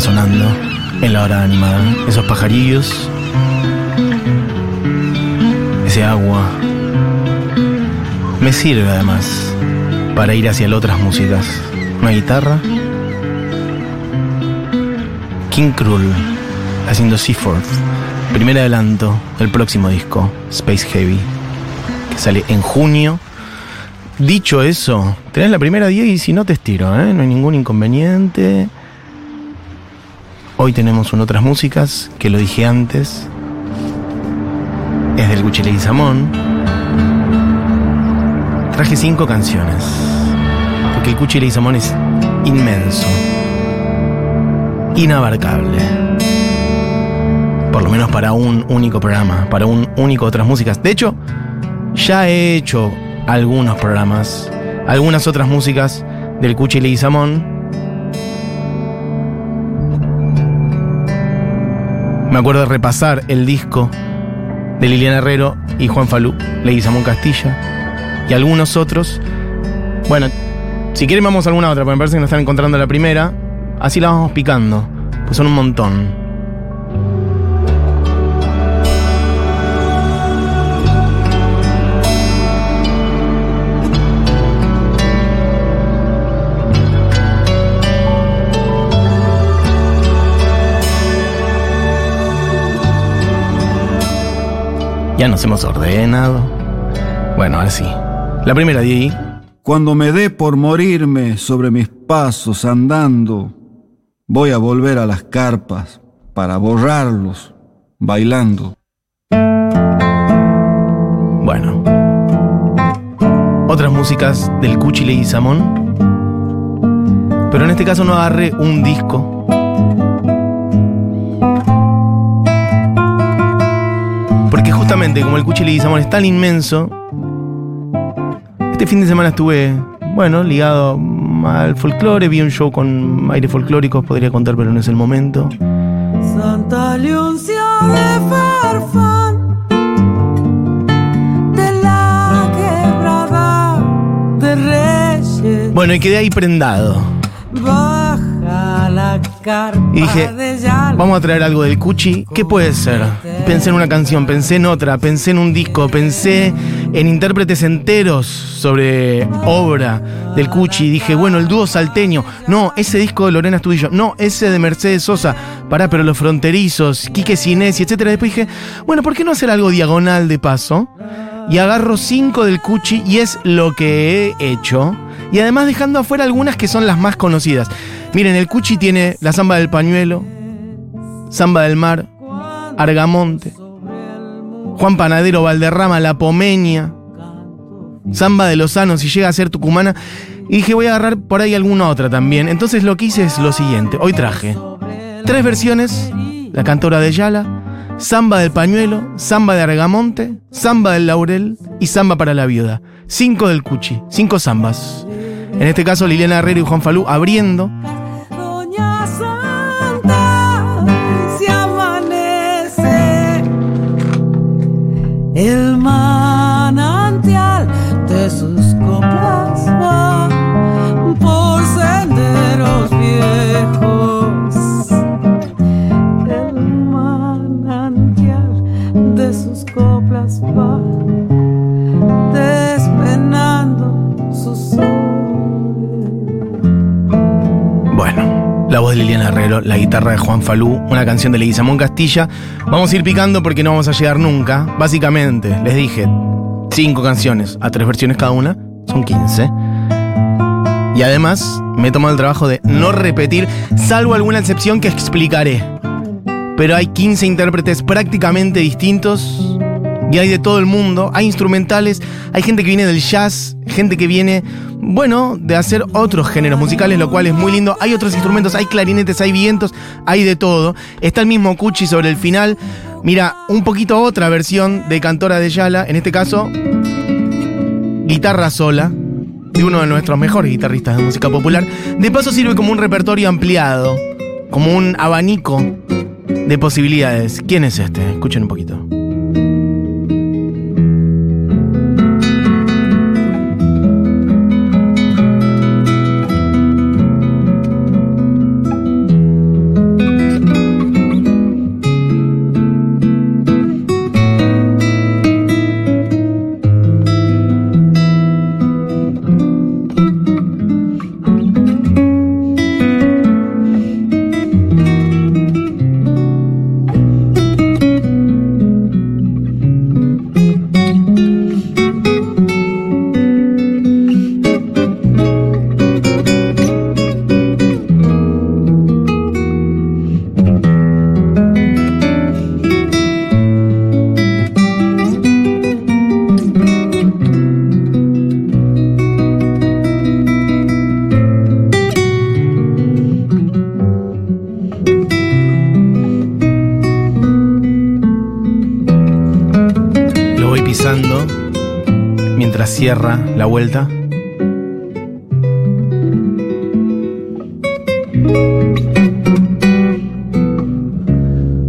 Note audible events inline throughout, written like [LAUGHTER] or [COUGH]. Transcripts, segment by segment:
sonando en la hora animada. Esos pajarillos, ese agua, me sirve además para ir hacia otras músicas. Una guitarra. King Krull haciendo Seaforth. Primer adelanto del próximo disco, Space Heavy, que sale en junio. Dicho eso, tenés la primera 10 y si no te estiro, ¿eh? no hay ningún inconveniente. Hoy tenemos un otras músicas, que lo dije antes. Es del Gucci Samón. Traje cinco canciones. Porque el Gucci y Samón es inmenso. Inabarcable. Por lo menos para un único programa, para un único otras músicas. De hecho, ya he hecho algunos programas, algunas otras músicas del Cuchi Leguizamón Me acuerdo de repasar el disco de Liliana Herrero y Juan Falú, Leguizamón Castilla y algunos otros. Bueno, si quieren vamos a alguna otra, porque me parece que no están encontrando la primera. Así la vamos picando, pues son un montón. Ya nos hemos ordenado. Bueno, ahora sí. La primera de ahí. Cuando me dé por morirme sobre mis pasos andando, voy a volver a las carpas para borrarlos bailando. Bueno. Otras músicas del Cuchi y Samón. Pero en este caso no agarré un disco justamente como el Cuchi Leguizamón es tan inmenso, este fin de semana estuve, bueno, ligado al folclore, vi un show con aire folclórico, podría contar, pero no es el momento. Santa de Farfán, de la quebrada de Reyes. Bueno, y quedé ahí prendado. Y dije, vamos a traer algo del Cuchi. ¿Qué puede ser? Pensé en una canción, pensé en otra, pensé en un disco, pensé en intérpretes enteros sobre obra del Cuchi. Dije, bueno, el dúo salteño. No, ese disco de Lorena Estudillo. No, ese de Mercedes Sosa. Pará, pero los fronterizos, Quique Sinesi, etc. Después dije, bueno, ¿por qué no hacer algo diagonal de paso? Y agarro cinco del Cuchi y es lo que he hecho. Y además dejando afuera algunas que son las más conocidas. Miren, el Cuchi tiene la samba del pañuelo, samba del mar, Argamonte, Juan Panadero, Valderrama, La Pomeña, samba de Lozano, si llega a ser tucumana. Y dije, voy a agarrar por ahí alguna otra también. Entonces lo que hice es lo siguiente. Hoy traje tres versiones, la cantora de Yala, samba del pañuelo, samba de Argamonte, samba del laurel y samba para la viuda. Cinco del Cuchi, cinco zambas. En este caso Liliana Herrero y Juan Falú abriendo el manantial la voz de Liliana Herrero, la guitarra de Juan Falú, una canción de Leguizamón Castilla. Vamos a ir picando porque no vamos a llegar nunca. Básicamente, les dije, cinco canciones a tres versiones cada una, son 15. Y además, me he tomado el trabajo de no repetir, salvo alguna excepción que explicaré. Pero hay 15 intérpretes prácticamente distintos y hay de todo el mundo. Hay instrumentales, hay gente que viene del jazz, gente que viene, bueno, de hacer otros géneros musicales, lo cual es muy lindo. Hay otros instrumentos, hay clarinetes, hay vientos, hay de todo. Está el mismo Cuchi sobre el final. Mira, un poquito otra versión de Cantora de Yala, en este caso, guitarra sola, de uno de nuestros mejores guitarristas de música popular. De paso sirve como un repertorio ampliado, como un abanico de posibilidades. ¿Quién es este? Escuchen un poquito. La sierra, la vuelta.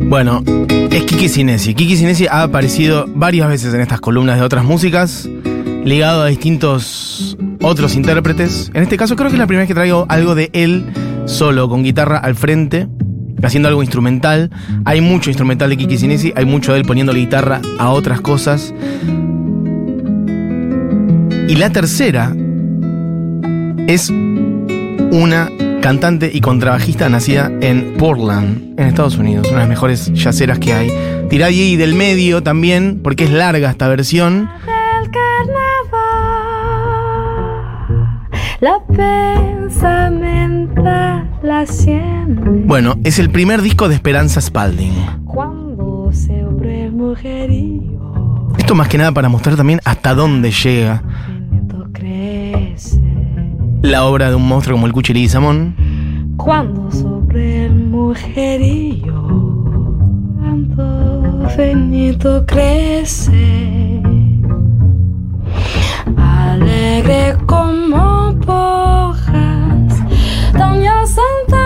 Bueno, es Kiki Sinesi. Kiki Sinesi ha aparecido varias veces en estas columnas de otras músicas, ligado a distintos otros intérpretes. En este caso creo que es la primera vez que traigo algo de él solo, con guitarra al frente, haciendo algo instrumental. Hay mucho instrumental de Kiki Sinesi, hay mucho de él poniendo la guitarra a otras cosas. Y la tercera es una cantante y contrabajista nacida en Portland, en Estados Unidos, una de las mejores yaceras que hay. Tirá ahí del medio también, porque es larga esta versión. El carnaval, la pensamenta, la. Bueno, es el primer disco de Esperanza Spalding. Cuando se mujerío, Esto más que nada para mostrar también hasta dónde llega. La obra de un monstruo como el Cuchi Leguizamón. Cuando sobre el mujerío, cuando finito crece. Alegre como hojas, Doña Santa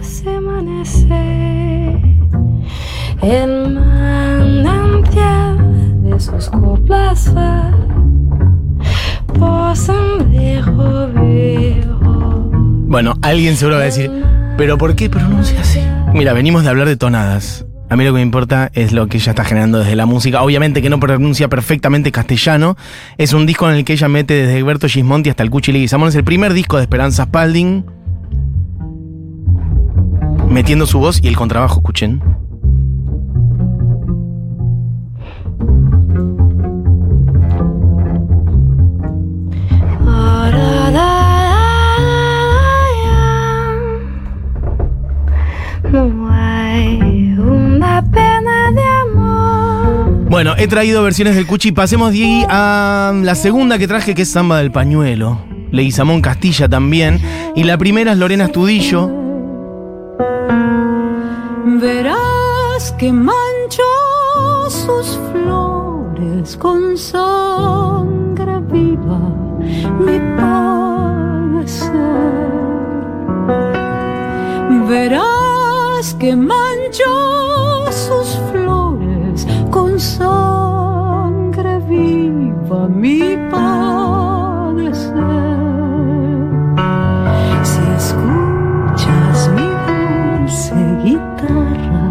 se amanece. El manantial de sus coplas Bueno, alguien seguro va a decir, ¿pero por qué pronuncia así? Mira, venimos de hablar de tonadas. A mí lo que me importa es lo que ella está generando desde la música. Obviamente que no pronuncia perfectamente castellano. Es un disco en el que ella mete desde Egberto Gismonti hasta el Cuchi Leguizamón. Es el primer disco de Esperanza Spalding. Metiendo su voz y el contrabajo, escuchen. Bueno, he traído versiones del Cuchi. Pasemos, Diegui, a la segunda que traje, que es Samba del Pañuelo. Leguizamón Castilla también. Y la primera es Lorena Estudillo. Verás que manchó sus flores con sangre viva mi padecer. Verás que manchó sus flores sangre viva mi padecer. Si escuchas mi dulce guitarra,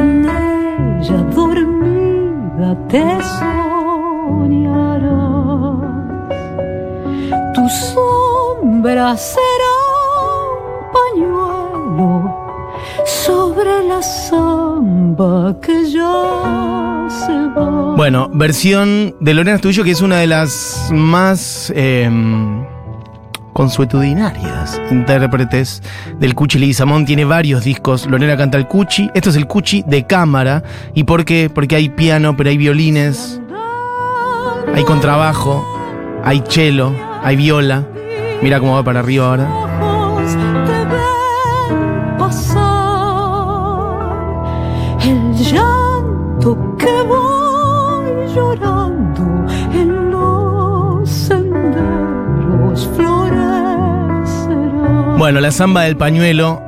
en ella dormida te soñarás. Tu sombra será sobre la samba que ya se va. Bueno, versión de Lorena Estudillo, que es una de las más eh, consuetudinarias intérpretes del Cuchi Leguizamón. Tiene varios discos. Lorena canta el Cuchi. Esto es el Cuchi de cámara. ¿Y por qué? Porque hay piano, pero hay violines, hay contrabajo, hay cello, hay viola. Mira cómo va para arriba ahora. Bueno, la samba del pañuelo.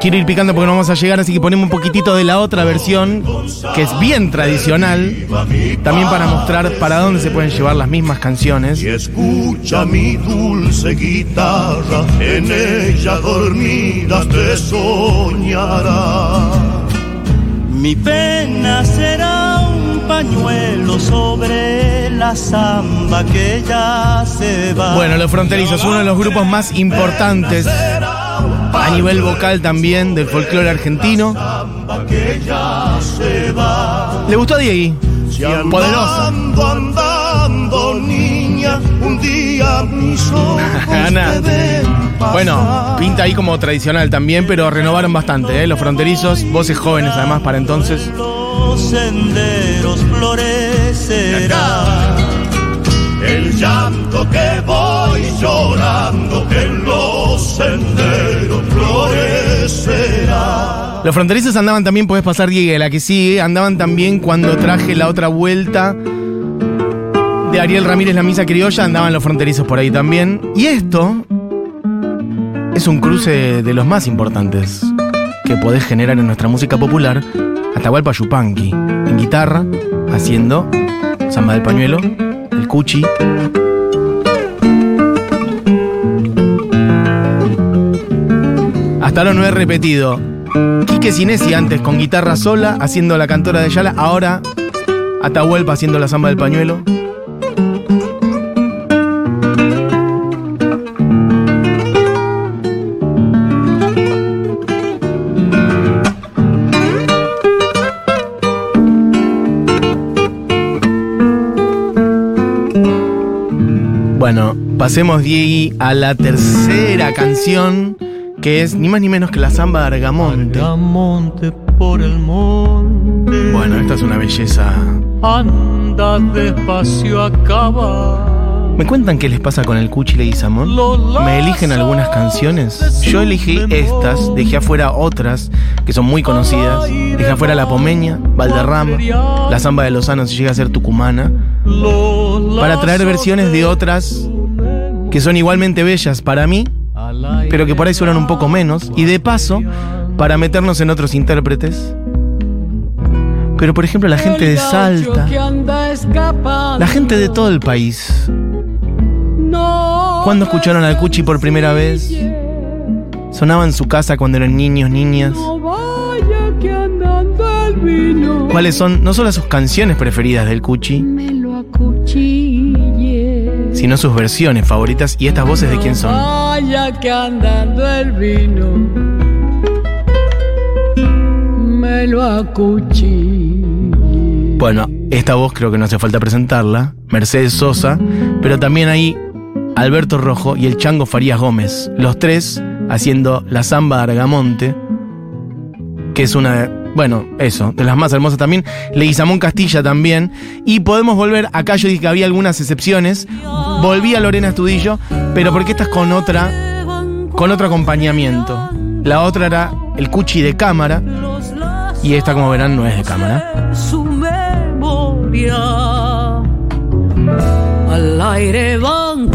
Quiero ir picando porque no vamos a llegar, así que ponemos un poquitito de la otra versión, que es bien tradicional, también para mostrar para dónde se pueden llevar las mismas canciones. Y escucha mi dulce guitarra, en ella dormida te soñará. Mi pena será pañuelo sobre la samba que ya se va. Bueno, Los Fronterizos, uno de los grupos más importantes a nivel vocal también del folclore argentino. ¿Le gustó a Diegui? Si Poderosa. andando, andando, niña, un día mis ojos [LAUGHS] Ana. Bueno, pinta ahí como tradicional también, pero renovaron bastante, ¿eh? Los Fronterizos, voces jóvenes además para entonces. Los senderos florecerán. El llanto que voy llorando en los senderos florecerá. Los fronterizos andaban también, puedes pasar Diego, la que sigue, andaban también cuando traje la otra vuelta de Ariel Ramírez La Misa Criolla, andaban los fronterizos por ahí también. Y esto es un cruce de los más importantes que podés generar en nuestra música popular. Atahualpa Yupanqui, en guitarra, haciendo Samba del Pañuelo, el Cuchi. Hasta ahora no he repetido. Quique Sinesi antes con guitarra sola, haciendo la cantora de Yala. Ahora Atahualpa haciendo la Samba del Pañuelo. Bueno, pasemos, Diegui, a la tercera canción, que es ni más ni menos que la samba de Argamonte. Argamonte por el monte. Bueno, esta es una belleza. Anda despacio acaba. ¿Me cuentan qué les pasa con el Cuchi Leguizamón? ¿Me eligen algunas canciones? Yo elegí estas, dejé afuera otras que son muy conocidas. Dejé afuera La Pomeña, Valderrama, La Zamba de Lozano si llega a ser tucumana. Para traer versiones de otras que son igualmente bellas para mí, pero que por ahí suenan un poco menos. Y de paso, para meternos en otros intérpretes. Pero por ejemplo la gente de Salta, la gente de todo el país. ¿Cuándo escucharon al Cuchi por primera vez? Sonaba en su casa cuando eran niños, niñas. ¿Cuáles son no solo sus canciones preferidas del Cuchi, sino sus versiones favoritas y estas voces de quién son? Vaya que andando el vino me lo acuchillé. Bueno, esta voz creo que no hace falta presentarla, Mercedes Sosa, pero también hay Alberto Rojo y el Chango Farías Gómez, los tres haciendo la samba de Argamonte, que es una, bueno, eso, de las más hermosas también, Leguizamón Castilla también, y podemos volver, acá yo dije que había algunas excepciones, volví a Lorena Estudillo, pero porque esta es con otra, con otro acompañamiento. La otra era el Cuchi de cámara, y esta como verán no es de cámara. Su memoria. Al aire van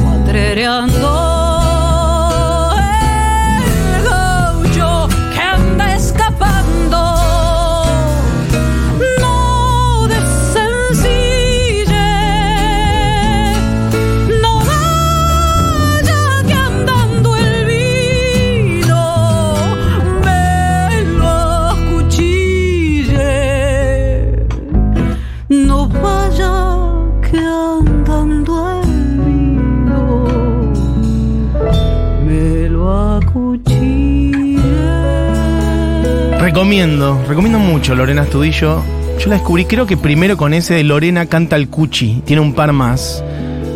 Recomiendo, recomiendo mucho Lorena Estudillo. Yo la descubrí, creo que primero con ese de Lorena canta el Cuchi. Tiene un par más.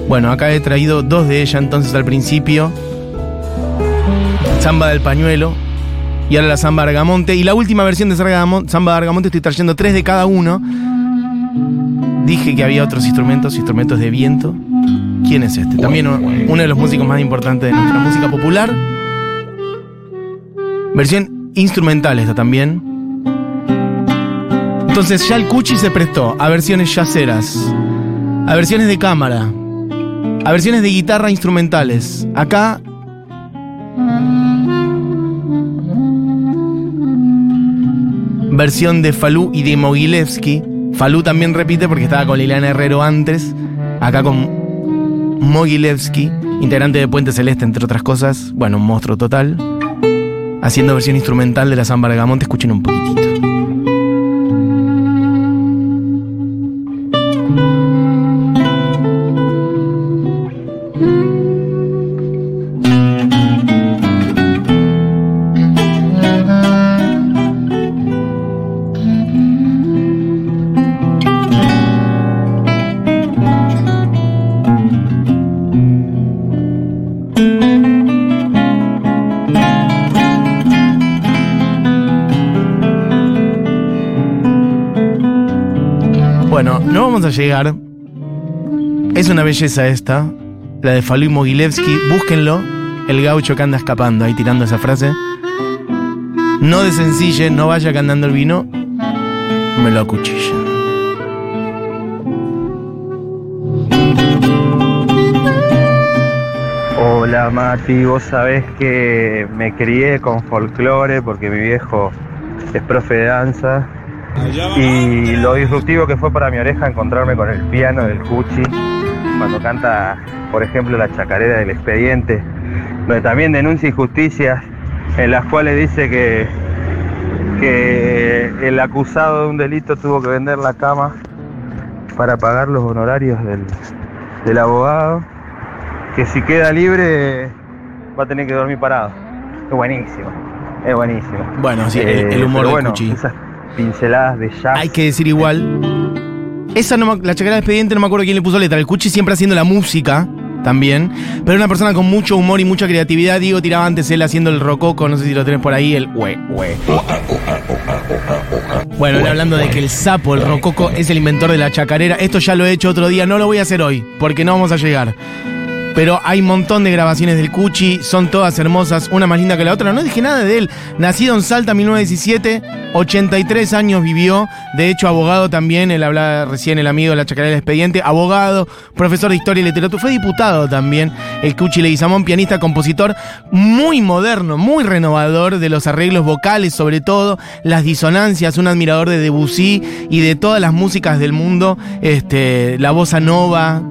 Bueno, acá he traído dos de ella entonces al principio. Samba del Pañuelo. Y ahora la Samba de Argamonte. Y la última versión de Samba de Argamonte estoy trayendo tres de cada uno. Dije que había otros instrumentos, instrumentos de viento. ¿Quién es este? También uno de los músicos más importantes de nuestra música popular. Versión instrumental esta también. Entonces ya el Cuchi se prestó a versiones yaceras, a versiones de cámara, a versiones de guitarra instrumentales. Acá versión de Falú y de Mogilevsky. Falú también repite porque estaba con Liliana Herrero antes. Acá con Mogilevsky, integrante de Puente Celeste, entre otras cosas. Bueno, un monstruo total. Haciendo versión instrumental de la Samba de Argamonte. Escuchen un poquitito. llegar. Es una belleza esta, la de Falú Mogilevsky. Búsquenlo, el gaucho que anda escapando, ahí tirando esa frase. No desencille, no vaya cantando el vino, me lo acuchilla. Hola Mati, vos sabés que me crié con folclore porque mi viejo es profe de danza y lo disruptivo que fue para mi oreja encontrarme con el piano del Cuchi cuando canta, por ejemplo, la chacarera del expediente, donde también denuncia injusticias en las cuales dice que, que el acusado de un delito tuvo que vender la cama para pagar los honorarios del, del abogado, que si queda libre va a tener que dormir parado. Es buenísimo, es buenísimo. Bueno, sí, el, el humor bueno, Cuchi. Pinceladas de jazz. Hay que decir igual. Esa no, me- la chacarera de expediente no me acuerdo quién le puso letra. El Cuchi siempre haciendo la música también. Pero una persona con mucho humor y mucha creatividad. Digo, tiraba antes él haciendo el rococo. No sé si lo tenés por ahí. El hue, hue. Bueno, hablando de que el sapo, el rococo, es el inventor de la chacarera. Esto ya lo he hecho otro día. No lo voy a hacer hoy. Porque no vamos a llegar. Pero hay un montón de grabaciones del Cuchi, son todas hermosas, una más linda que la otra. No dije nada de él. Nacido en Salta en 1917, 83 años vivió. De hecho, abogado también. Él hablaba recién, el amigo de la chacarera del expediente. Abogado, profesor de historia y literatura. Fue diputado también. El Cuchi Leguizamón, pianista, compositor, muy moderno, muy renovador de los arreglos vocales, sobre todo las disonancias. Un admirador de Debussy y de todas las músicas del mundo. Este, la bossa nova,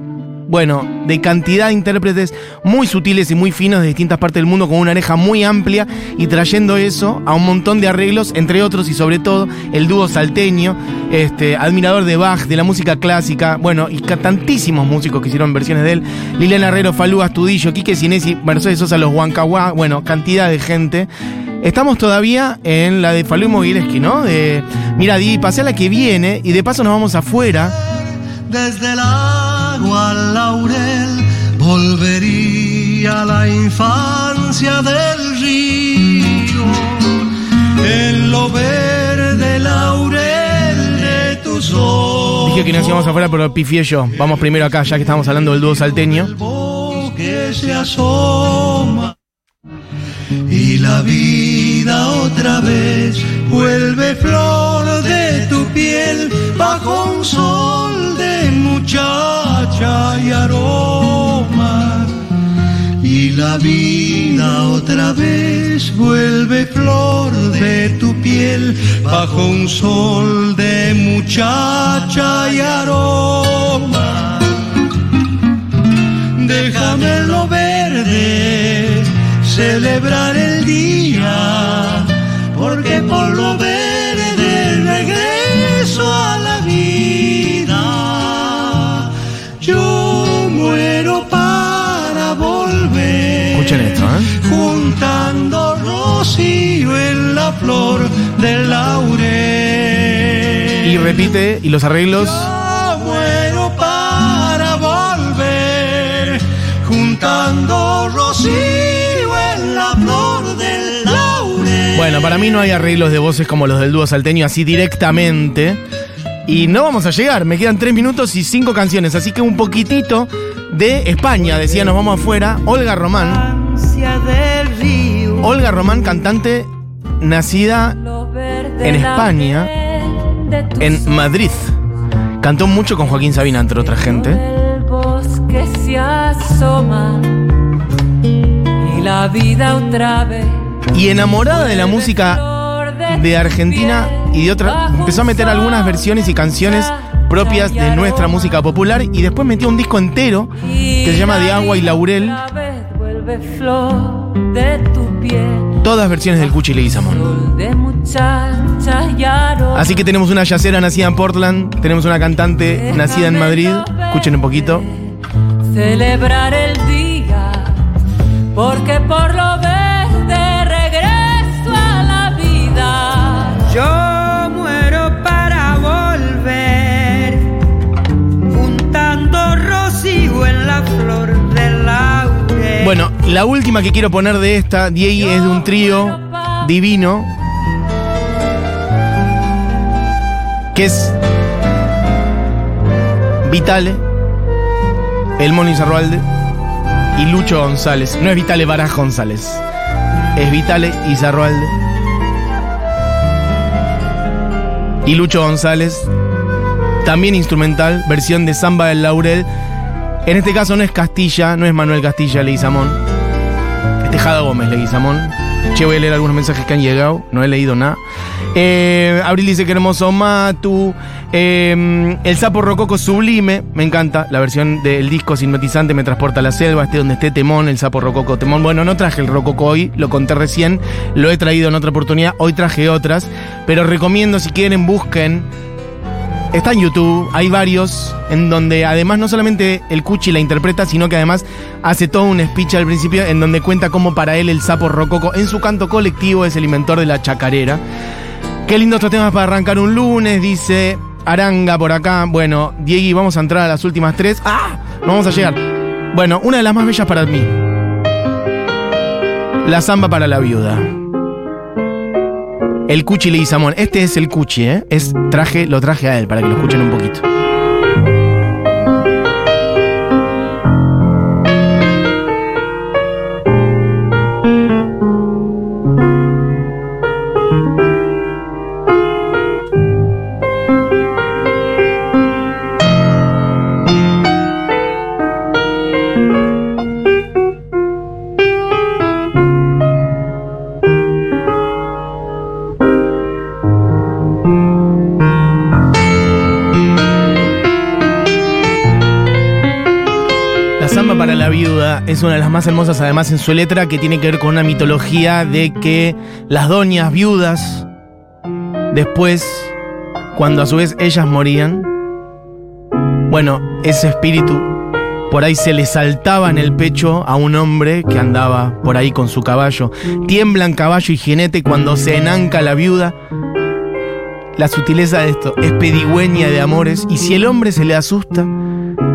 bueno, de cantidad de intérpretes muy sutiles y muy finos de distintas partes del mundo con una oreja muy amplia y trayendo eso a un montón de arreglos, entre otros y sobre todo el dúo salteño, este, admirador de Bach, de la música clásica, bueno, y tantísimos músicos que hicieron versiones de él, Liliana Herrero, Falú Astudillo, Quique Sinesi, Mercedes Sosa, Los Huancahuá, bueno, cantidad de gente. Estamos todavía en la de Falú Mogileski, ¿no? De, mira, Di, pasé a la que viene y de paso nos vamos afuera. Desde el agua al laurel volvería a la infancia del río. En lo verde laurel de tus ojos. Dije que nos íbamos afuera, pero pifié yo. Vamos primero acá, ya que estamos hablando del dúo salteño. que se asoma y la vida otra vez vuelve flor de tu piel bajo un sol de y aroma y la vida otra vez vuelve flor de tu piel bajo un sol de muchacha y aroma. Déjame lo verde celebrar el día, porque por lo verde rocío en la flor del laurel. Y repite, y los arreglos. Yo muero para volver, juntando rocío en la flor del laurel. Bueno, para mí no hay arreglos de voces como los del dúo salteño así directamente. Y no vamos a llegar, me quedan tres minutos y cinco canciones, así que un poquitito de España, decía, nos vamos afuera. Olga Román. Del río. Olga Román, cantante nacida en España, en Madrid. Cantó mucho con Joaquín Sabina, entre otra gente. Y enamorada de la música de Argentina y de otra, empezó a meter algunas versiones y canciones propias de nuestra música popular y después metió un disco entero que se llama De Agua y Laurel, todas versiones del Cuchi Leguizamón. Así que tenemos una yacera nacida en Portland, tenemos una cantante nacida en Madrid, escuchen un poquito. celebrar el día, porque por lo Bueno, la última que quiero poner de esta, Diei, es de un trío divino. Que es Vitale, El Mono Izarroalde y Lucho González. No es Vitale Baraj González, es Vitale Izarroalde. Y Lucho González, también instrumental, versión de Samba del Laurel. En este caso no es Castilla, no es Manuel Castilla Leguizamón. Tejada Gómez, Leguizamón. Che, voy a leer algunos mensajes que han llegado. No he leído nada. Eh, Abril dice que hermoso Matu. Eh, el sapo rococo sublime. Me encanta. La versión del disco hipnotizante me transporta a la selva. Este donde esté Temón, el sapo rococo. Temón. Bueno, no traje el rococo hoy. Lo conté recién. Lo he traído en otra oportunidad. Hoy traje otras. Pero recomiendo, si quieren, busquen. Está en YouTube, hay varios, en donde además no solamente el Cuchi la interpreta, sino que además hace todo un speech al principio en donde cuenta cómo para él el sapo rococo en su canto colectivo es el inventor de la chacarera. Qué lindo estos temas para arrancar un lunes, dice Aranga por acá. Bueno, Diegui, vamos a entrar a las últimas tres. ¡Ah! No vamos a llegar. Bueno, una de las más bellas para mí. La samba para la viuda. El Cuchi Leguizamón. Este es el Cuchi, ¿eh? Es traje, lo traje a él para que lo escuchen un poquito. Es una de las más hermosas además en su letra que tiene que ver con una mitología de que las doñas viudas después, cuando a su vez ellas morían, bueno, ese espíritu por ahí se le saltaba en el pecho a un hombre que andaba por ahí con su caballo. Tiemblan caballo y jinete cuando se enanca la viuda. La sutileza de esto es pedigüeña de amores y si el hombre se le asusta,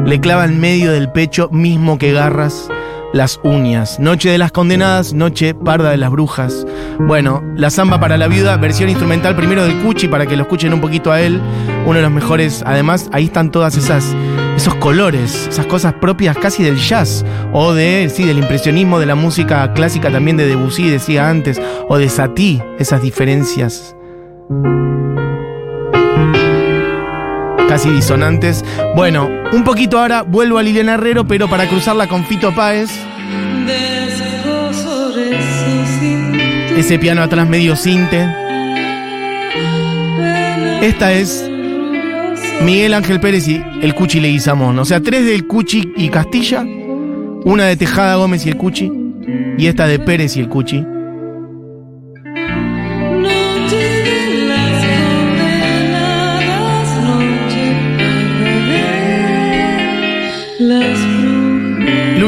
le clava en medio del pecho mismo que garras las uñas. Noche de las condenadas, noche parda de las brujas. Bueno, la samba para la viuda, versión instrumental primero del Cuchi para que lo escuchen un poquito a él. Uno de los mejores, además, ahí están todas esas esos colores, esas cosas propias casi del jazz o de sí, del impresionismo de la música clásica también de Debussy decía antes o de Satie, esas diferencias casi disonantes. Bueno, un poquito ahora vuelvo a Liliana Herrero, pero para cruzarla con Fito Páez. Ese piano atrás medio cinte. Esta es Miguel Ángel Pérez y el Cuchi Leguizamón. O sea, tres del Cuchi y Castilla, una de Tejada Gómez y el Cuchi, y esta de Pérez y el Cuchi.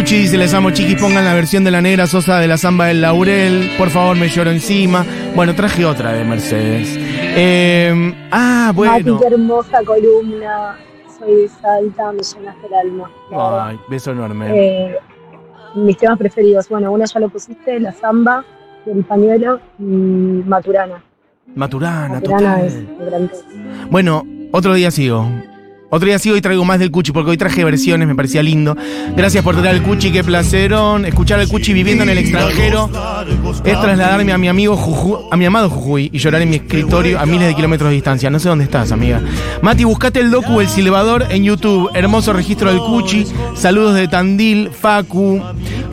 Dice, les amo chiquis, pongan la versión de la negra Sosa de la samba del Laurel, por favor me lloro encima. Bueno, traje otra de Mercedes. Eh, ah, bueno. Mati, qué hermosa columna. Soy de Salta, me llenaste el alma. Ay, beso enorme. Eh, mis temas preferidos, bueno, uno ya lo pusiste, la samba, el pañuelo y Maturana. Maturana, Maturana total. es. Bueno, otro día sigo. Otro día sigo y traigo más del Cuchi, porque hoy traje versiones, me parecía lindo. Gracias por traer el Cuchi, qué placerón. Escuchar al Cuchi viviendo en el extranjero es trasladarme a mi amigo Jujuy, a mi amado Jujuy y llorar en mi escritorio a miles de kilómetros de distancia. No sé dónde estás, amiga. Mati, buscate el docu El Silbador en YouTube. Hermoso registro del Cuchi. Saludos de Tandil, Facu,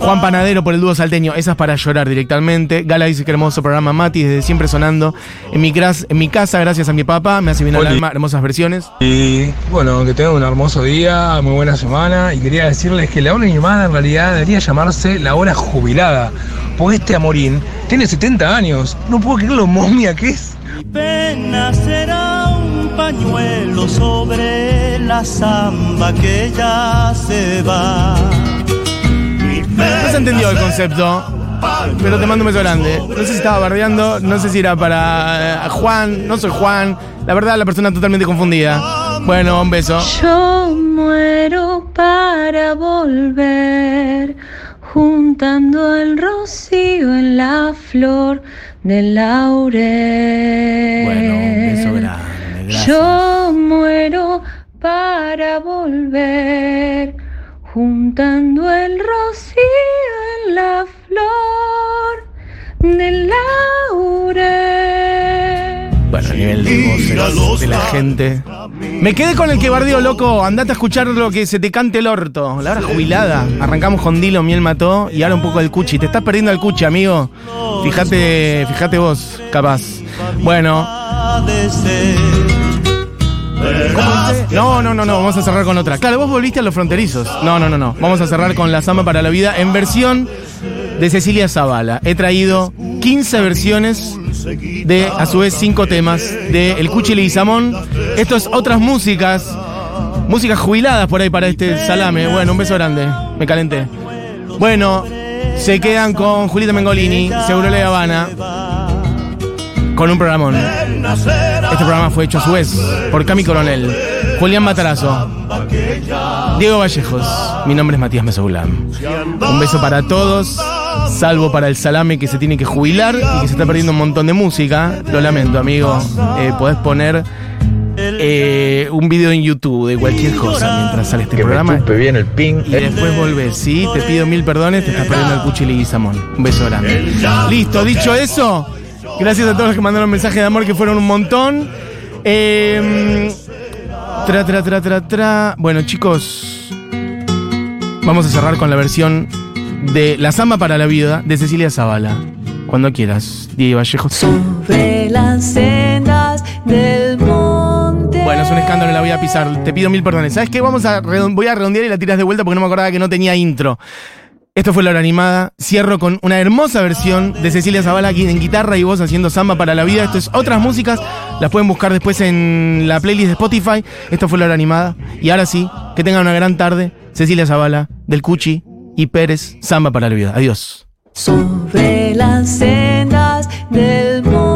Juan Panadero por el dúo salteño. Esas para llorar directamente. Gala dice que hermoso programa, Mati, desde siempre sonando en mi, gras- en mi casa, gracias a mi papá. Me hace bien al alma, hermosas versiones. Y bueno, que tengan un hermoso día, muy buena semana. Y quería decirles que la hora animada en realidad debería llamarse la hora jubilada. Porque este amorín tiene 70 años. No puedo creer lo momia que es. pena será un pañuelo sobre la samba que ya se va. Se entendió el concepto, pero te mando un beso grande. No sé si estaba bardeando, no sé si era para eh, Juan, no soy Juan. La verdad, la persona totalmente confundida. Bueno, un beso. Yo muero para volver, juntando el rocío en la flor del laurel. Bueno, un beso grande, gracias. Yo muero para volver, juntando el rocío en la flor del laurel. Bueno, a nivel de voces de la gente. Me quedé con el que bardió, loco. Andate a escuchar lo que se te cante el orto. La hora jubilada. Arrancamos con Dilo, Miel mató. Y ahora un poco del cuchi. Te estás perdiendo el cuchi, amigo. Fíjate, fíjate vos, capaz. Bueno. No, no, no, no, vamos a cerrar con otra. Claro, vos volviste a los fronterizos. No, no, no, no. Vamos a cerrar con La Samba para la Vida en versión de Cecilia Zavala. He traído 15 versiones de, a su vez, 5 temas de El Cuchi Leguizamón. Esto es otras músicas, músicas jubiladas por ahí para este salame. Bueno, un beso grande, me calenté. Bueno, se quedan con Julieta Mengolini, Seguro Le Habana, con un programón. Este programa fue hecho a su vez por Cami Coronel, Julián Matarazo, Diego Vallejos. Mi nombre es Matías Mesoulam. Un beso para todos, salvo para el salame que se tiene que jubilar y que se está perdiendo un montón de música. Lo lamento, amigo. Eh, podés poner eh, un video en YouTube de cualquier cosa mientras sale este Que me programa. chupe bien el ping. Y después volvés, ¿sí? Te pido mil perdones, te estás perdiendo el Cuchi Leguizamón. Un beso grande. Listo, dicho eso, gracias a todos los que mandaron mensajes de amor, que fueron un montón. Eh, tra, tra, tra, tra, tra. Bueno, chicos, vamos a cerrar con la versión de La Samba para la Vida de Cecilia Zavala. Cuando quieras, Diego Vallejo. Sobre las sendas del monte. Bueno, es un escándalo, la voy a pisar. Te pido mil perdones. ¿Sabes qué? Vamos a voy a redondear y la tiras de vuelta porque no me acordaba que no tenía intro. Esto fue la hora animada. Cierro con una hermosa versión de Cecilia Zavala aquí en guitarra y voz haciendo samba para la vida. Esto es otras músicas. Las pueden buscar después en la playlist de Spotify. Esto fue la hora animada. Y ahora sí, que tengan una gran tarde. Cecilia Zavala, del Cuchi y Pérez, samba para la vida. Adiós. Sobre las sendas del monte.